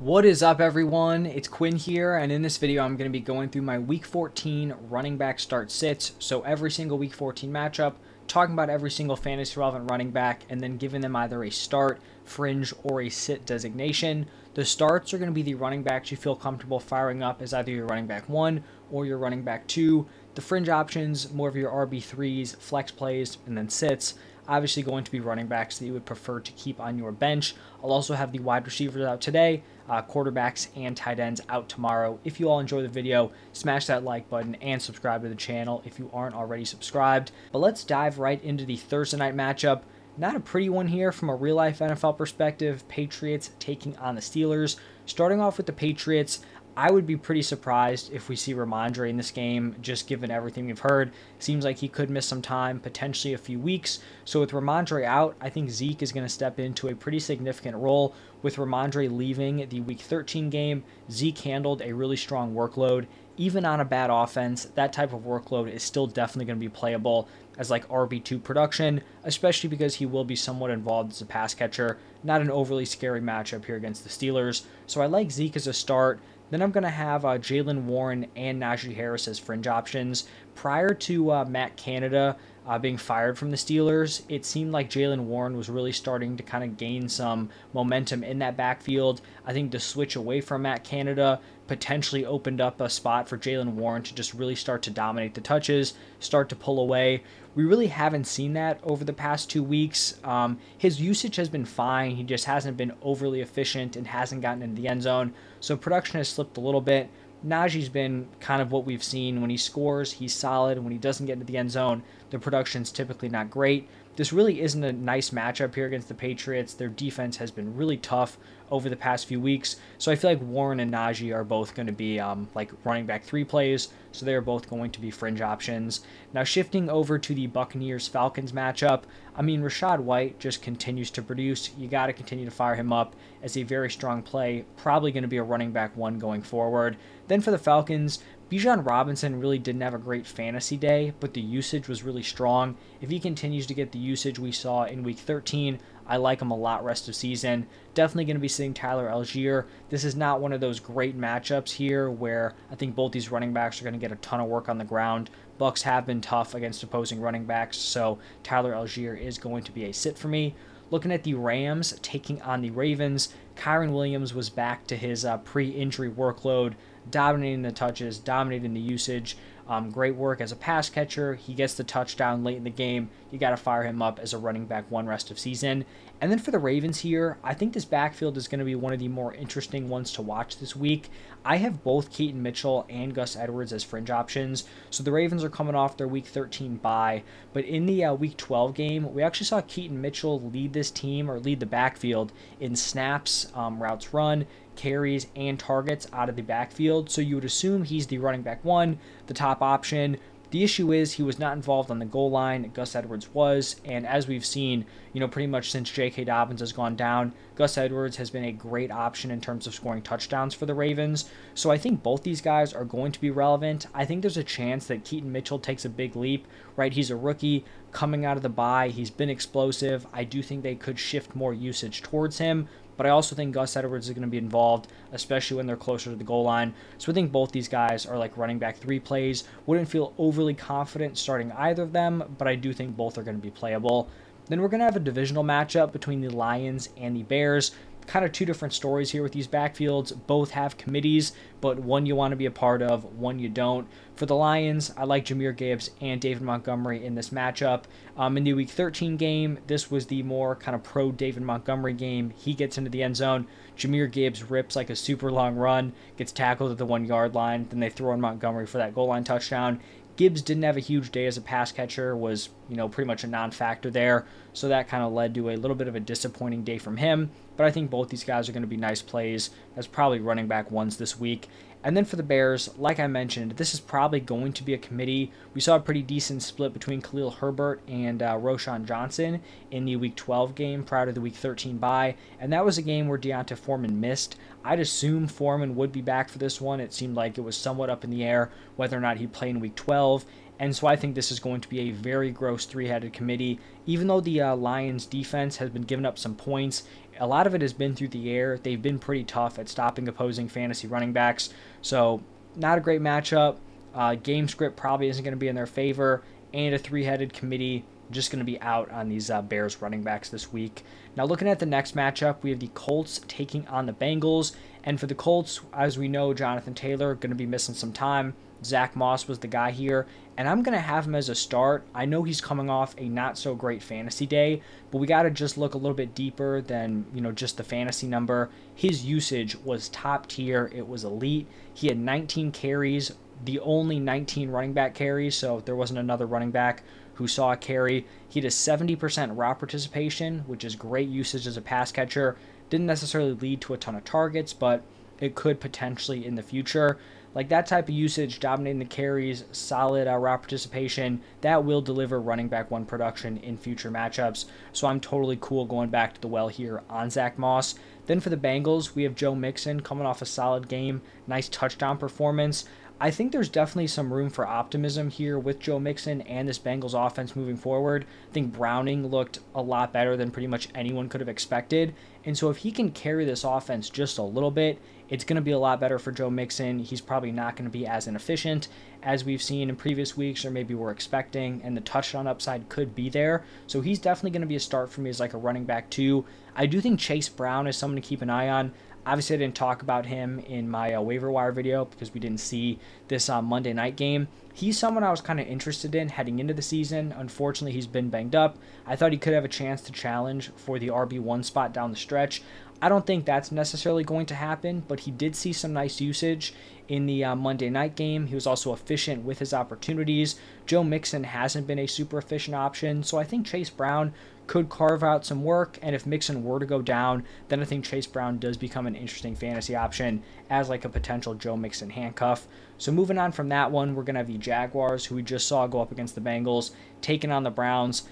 What is up, everyone? It's Quinn here, and in this video, I'm going to be going through my Week 14 running back start sits. So, every single Week 14 matchup, talking about every single fantasy relevant running back, and then giving them either a start, fringe, or a sit designation. The starts are going to be the running backs you feel comfortable firing up as either your running back one or your running back two. The fringe options, more of your RB3s, flex plays, and then sits obviously going to be running backs that you would prefer to keep on your bench. I'll also have the wide receivers out today, uh, quarterbacks and tight ends out tomorrow. If you all enjoy the video, smash that like button and subscribe to the channel if you aren't already subscribed. But let's dive right into the Thursday night matchup. Not a pretty one here from a real life NFL perspective. Patriots taking on the Steelers. Starting off with the Patriots, I would be pretty surprised if we see Rhamondre in this game, just given everything we've heard. Seems like he could miss some time, potentially a few weeks. So with Rhamondre out, I think Zeke is going to step into a pretty significant role. With Rhamondre leaving the Week 13 game, Zeke handled a really strong workload. Even on a bad offense, that type of workload is still definitely going to be playable as like RB2 production, especially because he will be somewhat involved as a pass catcher. Not an overly scary matchup here against the Steelers. So I like Zeke as a start. Then I'm going to have uh, Jaylen Warren and Najee Harris as fringe options. Prior to uh, Matt Canada uh, being fired from the Steelers, it seemed like Jaylen Warren was really starting to kind of gain some momentum in that backfield. I think the switch away from Matt Canada potentially opened up a spot for Jaylen Warren to just really start to dominate the touches, start to pull away. We really haven't seen that over the past two weeks. Um, his usage has been fine. He just hasn't been overly efficient and hasn't gotten into the end zone. So production has slipped a little bit. Najee's been kind of what we've seen. When he scores, he's solid. When he doesn't get into the end zone, the production's typically not great. This really isn't a nice matchup here against the Patriots. Their defense has been really tough over the past few weeks. So I feel like Warren and Najee are both going to be um, like running back three plays. So they're both going to be fringe options. Now shifting over to the Buccaneers Falcons matchup, I mean Rachaad White just continues to produce. You got to continue to fire him up as a very strong play. Probably going to be a running back one going forward. Then for the Falcons, Bijan Robinson really didn't have a great fantasy day, but the usage was really strong. If he continues to get the usage we saw in week 13, I like him a lot rest of season. Definitely going to be sitting Tyler Allgeier. This is not one of those great matchups here where I think both these running backs are going to get a ton of work on the ground. Bucks have been tough against opposing running backs, so Tyler Allgeier is going to be a sit for me. Looking at the Rams taking on the Ravens, Kyren Williams was back to his uh, pre injury workload dominating the touches, dominating the usage. Um, great work as a pass catcher. He gets the touchdown late in the game. You got to fire him up as a running back one rest of season. And then for the Ravens here, I think this backfield is going to be one of the more interesting ones to watch this week. I have both Keaton Mitchell and Gus Edwards as fringe options. So the Ravens are coming off their Week 13 bye, but in the uh, Week 12 game, we actually saw Keaton Mitchell lead this team or lead the backfield in snaps, um, routes run, carries, and targets out of the backfield. So you would assume he's the running back one, the top option. The issue is he was not involved on the goal line. Gus Edwards was, and as we've seen, you know, pretty much since J.K. Dobbins has gone down, Gus Edwards has been a great option in terms of scoring touchdowns for the Ravens. So I think both these guys are going to be relevant. I think there's a chance that Keaton Mitchell takes a big leap, right? He's a rookie coming out of the bye. He's been explosive. I do think they could shift more usage towards him but I also think Gus Edwards is going to be involved, especially when they're closer to the goal line. So I think both these guys are like running back three plays. Wouldn't feel overly confident starting either of them, but I do think both are going to be playable. Then we're going to have a divisional matchup between the Lions and the Bears kind of two different stories here with these backfields. Both have committees, but one you want to be a part of, one you don't. For the Lions, I like Jahmyr Gibbs and David Montgomery in this matchup. Um, in the Week 13 game, this was the more kind of pro David Montgomery game. He gets into the end zone. Jahmyr Gibbs rips like a super long run, gets tackled at the one yard line. Then they throw in Montgomery for that goal line touchdown. Gibbs didn't have a huge day as a pass catcher, was, you know, pretty much a non factor there. So that kind of led to a little bit of a disappointing day from him. But I think both these guys are going to be nice plays as probably running back ones this week. And then for the Bears, like I mentioned, this is probably going to be a committee. We saw a pretty decent split between Khalil Herbert and uh, Roschon Johnson in the Week 12 game prior to the Week 13 bye, and that was a game where D'Onta Foreman missed. I'd assume Foreman would be back for this one. It seemed like it was somewhat up in the air whether or not he'd play in Week 12. And so I think this is going to be a very gross three headed committee. Even though the uh, Lions defense has been giving up some points, a lot of it has been through the air. They've been pretty tough at stopping opposing fantasy running backs. So, not a great matchup. Uh, game script probably isn't going to be in their favor. And a three headed committee just going to be out on these uh, Bears running backs this week. Now, looking at the next matchup, we have the Colts taking on the Bengals. And for the Colts, as we know, Jonathan Taylor going to be missing some time. Zach Moss was the guy here, and I'm going to have him as a start. I know he's coming off a not so great fantasy day, but we got to just look a little bit deeper than, you know, just the fantasy number. His usage was top tier, it was elite. He had 19 carries, the only 19 running back carries, so there wasn't another running back who saw a carry. He had a 70% route participation, which is great usage as a pass catcher. Didn't necessarily lead to a ton of targets, but it could potentially in the future. Like that type of usage, dominating the carries, solid uh, route participation, that will deliver running back one production in future matchups. So I'm totally cool going back to the well here on Zach Moss. Then for the Bengals, we have Joe Mixon coming off a solid game, nice touchdown performance. I think there's definitely some room for optimism here with Joe Mixon and this Bengals offense moving forward. I think Browning looked a lot better than pretty much anyone could have expected. And so if he can carry this offense just a little bit, it's going to be a lot better for Joe Mixon. He's probably not going to be as inefficient as we've seen in previous weeks or maybe we're expecting, and the touchdown upside could be there. So he's definitely going to be a start for me as like a running back too. I do think Chase Brown is someone to keep an eye on. Obviously, I didn't talk about him in my uh, waiver wire video because we didn't see this uh, Monday night game. He's someone I was kind of interested in heading into the season. Unfortunately, he's been banged up. I thought he could have a chance to challenge for the RB1 spot down the stretch. I don't think that's necessarily going to happen, but he did see some nice usage in the uh, Monday night game. He was also efficient with his opportunities. Joe Mixon hasn't been a super efficient option, so I think Chase Brown could carve out some work. And if Mixon were to go down, then I think Chase Brown does become an interesting fantasy option as like a potential Joe Mixon handcuff. So moving on from that one, we're gonna have the Jaguars, who we just saw go up against the Bengals, taking on the Browns.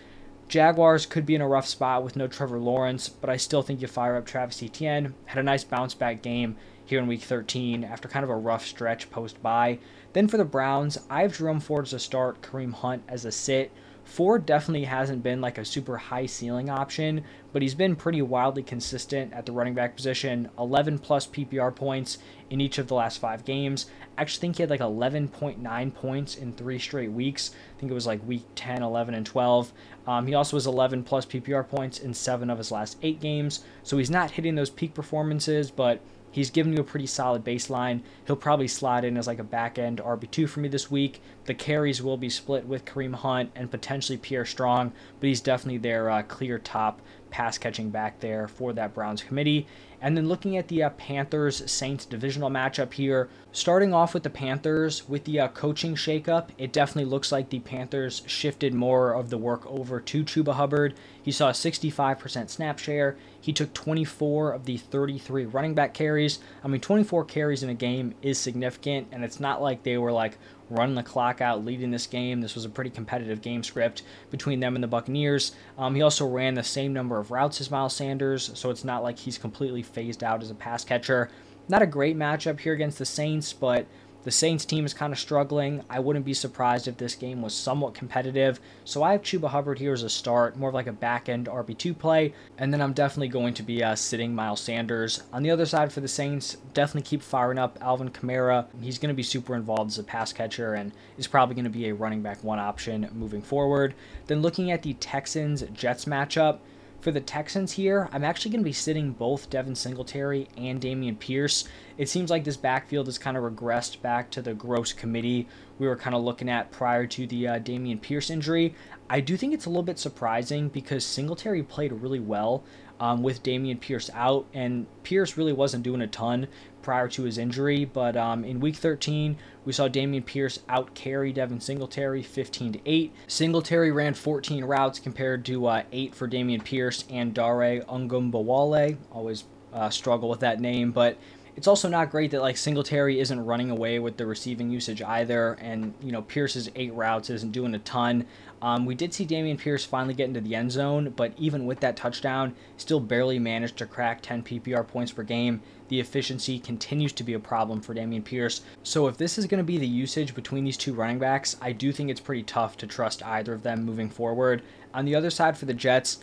Jaguars could be in a rough spot with no Trevor Lawrence, but I still think you fire up Travis Etienne. Had a nice bounce back game here in week 13 after kind of a rough stretch post bye. Then for the Browns, I have Jerome Ford as a start, Kareem Hunt as a sit. Ford definitely hasn't been like a super high ceiling option, but he's been pretty wildly consistent at the running back position. 11 plus PPR points in each of the last five games. I actually think he had like 11.9 points in three straight weeks. I think it was like week 10, 11, and 12. Um, he also has 11 plus PPR points in seven of his last eight games. So he's not hitting those peak performances, but He's given you a pretty solid baseline. He'll probably slide in as like a back end RB2 for me this week. The carries will be split with Kareem Hunt and potentially Pierre Strong, but he's definitely their uh, clear top pass catching back there for that Browns committee. And then looking at the uh, Panthers Saints divisional matchup here, starting off with the Panthers with the uh, coaching shakeup, it definitely looks like the Panthers shifted more of the work over to Chuba Hubbard. He saw a 65% snap share. He took 24 of the 33 running back carries. I mean, 24 carries in a game is significant, and it's not like they were like running the clock out, leading this game. This was a pretty competitive game script between them and the Buccaneers. Um, he also ran the same number of routes as Miles Sanders, so it's not like he's completely phased out as a pass catcher. Not a great matchup here against the Saints, but the Saints team is kind of struggling. I wouldn't be surprised if this game was somewhat competitive. So I have Chuba Hubbard here as a start, more of like a back end RB2 play. And then I'm definitely going to be uh, sitting Miles Sanders. On the other side for the Saints, definitely keep firing up Alvin Kamara. He's going to be super involved as a pass catcher and is probably going to be a running back one option moving forward. Then looking at the Texans Jets matchup, for the Texans here, I'm actually going to be sitting both Devin Singletary and Dameon Pierce. It seems like this backfield has kind of regressed back to the gross committee we were kind of looking at prior to the uh, Dameon Pierce injury. I do think it's a little bit surprising because Singletary played really well um, with Dameon Pierce out, and Pierce really wasn't doing a ton prior to his injury. But um, in Week 13, we saw Dameon Pierce out carry Devin Singletary 15 to 8. Singletary ran 14 routes compared to uh, 8 for Dameon Pierce and Dare Ogunbowale. Always uh, struggle with that name, but It's also not great that like Singletary isn't running away with the receiving usage either, and you know Pierce's eight routes isn't doing a ton. Um, we did see Dameon Pierce finally get into the end zone, but even with that touchdown, still barely managed to crack 10 PPR points per game. The efficiency continues to be a problem for Dameon Pierce. So if this is going to be the usage between these two running backs, I do think it's pretty tough to trust either of them moving forward. On the other side for the Jets,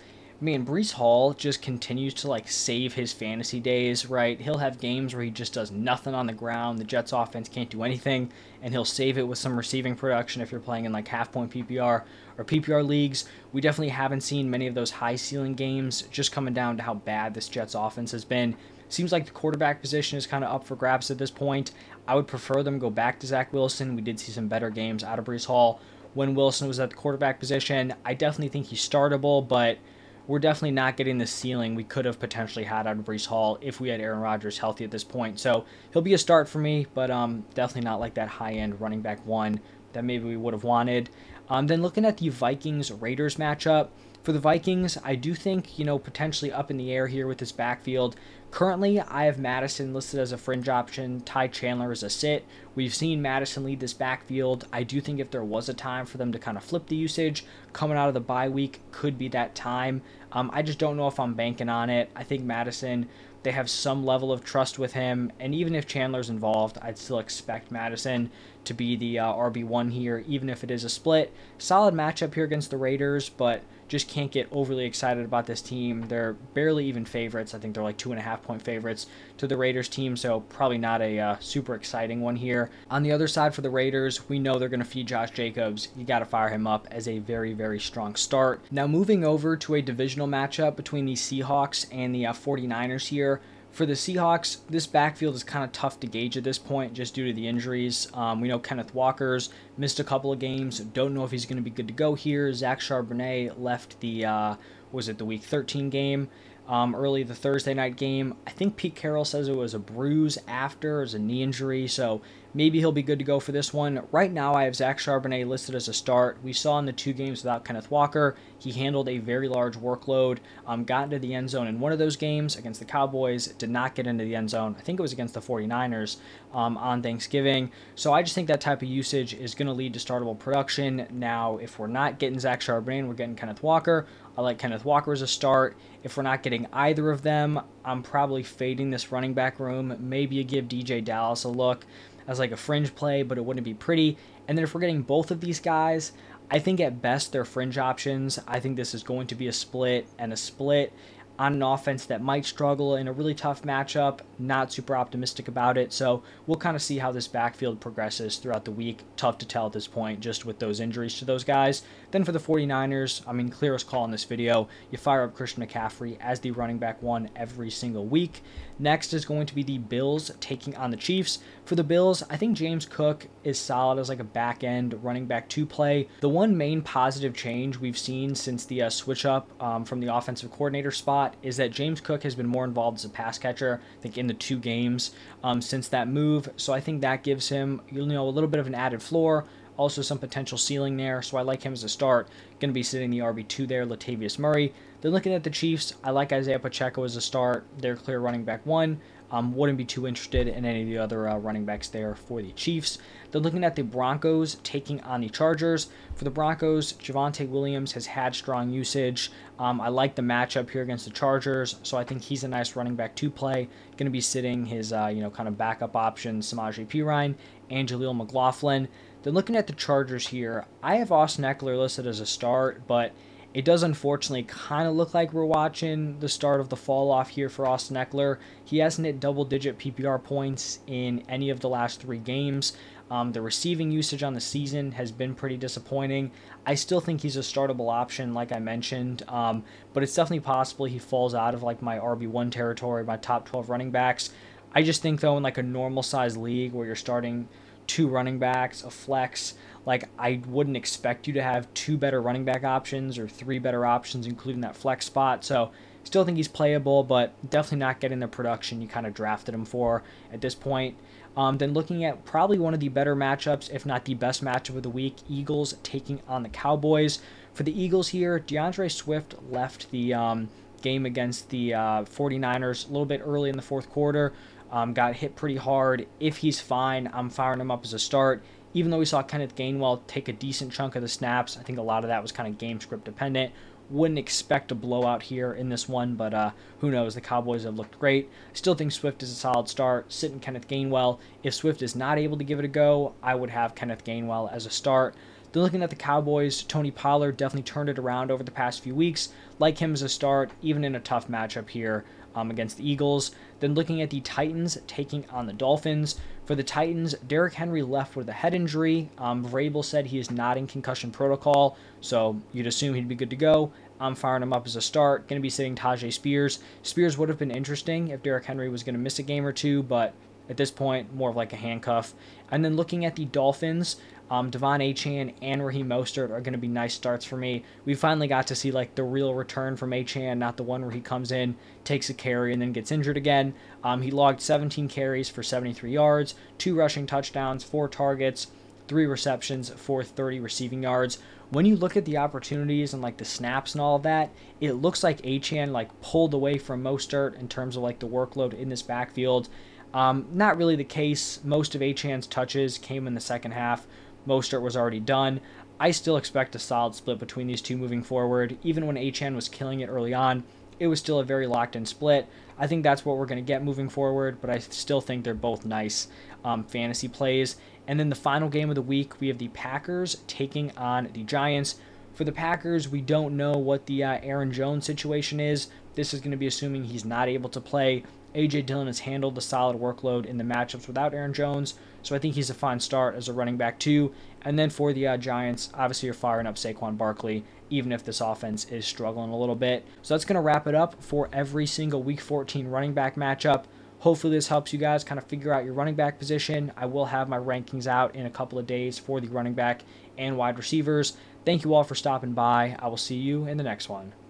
man, Breece Hall just continues to like save his fantasy days, right? He'll have games where he just does nothing on the ground. The Jets offense can't do anything, and he'll save it with some receiving production if you're playing in like half point PPR or PPR leagues. We definitely haven't seen many of those high ceiling games, just coming down to how bad this Jets offense has been. Seems like the quarterback position is kind of up for grabs at this point. I would prefer them go back to Zach Wilson. We did see some better games out of Breece Hall when Wilson was at the quarterback position. I definitely think he's startable, but we're definitely not getting the ceiling we could have potentially had out of Breece Hall if we had Aaron Rodgers healthy at this point. So he'll be a start for me, but um, definitely not like that high end running back one that maybe we would have wanted. Um, then looking at the Vikings Raiders matchup, for the Vikings, I do think, you know, potentially up in the air here with this backfield. Currently, I have Mattison listed as a fringe option, Ty Chandler as a sit. We've seen Mattison lead this backfield. I do think if there was a time for them to kind of flip the usage, coming out of the bye week could be that time. Um, I just don't know if I'm banking on it. I think Mattison, they have some level of trust with him, and even if Chandler's involved, I'd still expect Mattison to be the uh, RB1 here, even if it is a split. Solid matchup here against the Raiders, but just can't get overly excited about this team. They're barely even favorites. I think they're like two and a half point favorites to the Raiders team, so probably not a uh, super exciting one here. On the other side for the Raiders, we know they're going to feed Josh Jacobs. You got to fire him up as a very, very strong start. Now, moving over to a divisional matchup between the Seahawks and the uh, 49ers here. For the Seahawks, this backfield is kind of tough to gauge at this point just due to the injuries. Um, we know Kenneth Walker's missed a couple of games. Don't know if he's going to be good to go here. Zach Charbonnet left the, uh, was it the Week 13 game? Um, early the Thursday night game. I think Pete Carroll says it was a bruise after, it was a knee injury, so Maybe he'll be good to go for this one. Right now, I have Zach Charbonnet listed as a start. We saw in the two games without Kenneth Walker, he handled a very large workload, um, got into the end zone in one of those games against the Cowboys, did not get into the end zone. I think it was against the 49ers um, on Thanksgiving. So I just think that type of usage is going to lead to startable production. Now, if we're not getting Zach Charbonnet, we're getting Kenneth Walker. I like Kenneth Walker as a start. If we're not getting either of them, I'm probably fading this running back room. Maybe you give DeeJay Dallas a look as like a fringe play, but it wouldn't be pretty. And then if we're getting both of these guys, I think at best they're fringe options. I think this is going to be a split and a split on an offense that might struggle in a really tough matchup. Not super optimistic about it. So we'll kind of see how this backfield progresses throughout the week. Tough to tell at this point, just with those injuries to those guys. Then for the 49ers, I mean, clearest call in this video. You fire up Christian McCaffrey as the running back one every single week. Next is going to be the Bills taking on the Chiefs. For the Bills, I think James Cook is solid as like a back end running back two play. The one main positive change we've seen since the uh, switch up um, from the offensive coordinator spot is that James Cook has been more involved as a pass catcher. I think in the two games um, since that move. So I think that gives him you know a little bit of an added floor also some potential ceiling there, so I like him as a start. Going to be sitting the RB2 there, Latavius Murray. Then looking at the Chiefs, I like Isaiah Pacheco as a start. They're clear running back one. Um, wouldn't be too interested in any of the other uh, running backs there for the Chiefs. They're looking at the Broncos taking on the Chargers. For the Broncos, Javonte Williams has had strong usage. Um, I like the matchup here against the Chargers, so I think he's a nice running back to play. Going to be sitting his, uh, you know, kind of backup option, Samaje Perine and Jaleel McLaughlin. Then looking at the Chargers here, I have Austin Ekeler listed as a start, but it does unfortunately kind of look like we're watching the start of the fall off here for Austin Ekeler. He hasn't hit double digit PPR points in any of the last three games. Um, the receiving usage on the season has been pretty disappointing. I still think he's a startable option, like I mentioned, um, but it's definitely possible he falls out of like my RB1 territory, my top 12 running backs. I just think, though, in like a normal size league where you're starting two running backs, a flex. Like I wouldn't expect you to have two better running back options or three better options, including that flex spot. So still think he's playable, but definitely not getting the production you kind of drafted him for at this point. Um, then looking at probably one of the better matchups, if not the best matchup of the week, Eagles taking on the Cowboys. For the Eagles here, D'Andre Swift left the um, game against the uh, 49ers a little bit early in the fourth quarter Um, got hit pretty hard. If he's fine, I'm firing him up as a start. Even though we saw Kenneth Gainwell take a decent chunk of the snaps, I think a lot of that was kind of game script dependent. Wouldn't expect a blowout here in this one, but uh, who knows? The Cowboys have looked great. Still think Swift is a solid start. Sitting Kenneth Gainwell. If Swift is not able to give it a go, I would have Kenneth Gainwell as a start. Then looking at the Cowboys, Tony Pollard definitely turned it around over the past few weeks. Like him as a start, even in a tough matchup here um, against the Eagles. Then looking at the Titans taking on the Dolphins. For the Titans, Derrick Henry left with a head injury. Um, Vrabel said he is not in concussion protocol, so you'd assume he'd be good to go. I'm firing him up as a start. Going to be sitting Tyjae Spears. Spears would have been interesting if Derrick Henry was going to miss a game or two, but at this point, more of like a handcuff. And then looking at the Dolphins, um, De'Von Achane and Raheem Mostert are going to be nice starts for me. We finally got to see like the real return from Achane, not the one where he comes in, takes a carry, and then gets injured again. Um, he logged 17 carries for 73 yards, two rushing touchdowns, four targets, three receptions for 30 receiving yards. When you look at the opportunities and like the snaps and all of that, it looks like Achane like pulled away from Mostert in terms of like the workload in this backfield. Um, not really the case. Most of Achane's touches came in the second half. Mostert was already done. I still expect a solid split between these two moving forward. Even when Achane was killing it early on, it was still a very locked in split. I think that's what we're going to get moving forward, but I still think they're both nice um, fantasy plays. And then the final game of the week, we have the Packers taking on the Giants. For the Packers, we don't know what the uh, Aaron Jones situation is. This is going to be assuming he's not able to play. A.J. Dillon has handled the solid workload in the matchups without Aaron Jones, so I think he's a fine start as a running back too. And then for the uh, Giants, obviously you're firing up Saquon Barkley, even if this offense is struggling a little bit. So that's going to wrap it up for every single Week 14 running back matchup. Hopefully, this helps you guys kind of figure out your running back position. I will have my rankings out in a couple of days for the running back and wide receivers. Thank you all for stopping by. I will see you in the next one.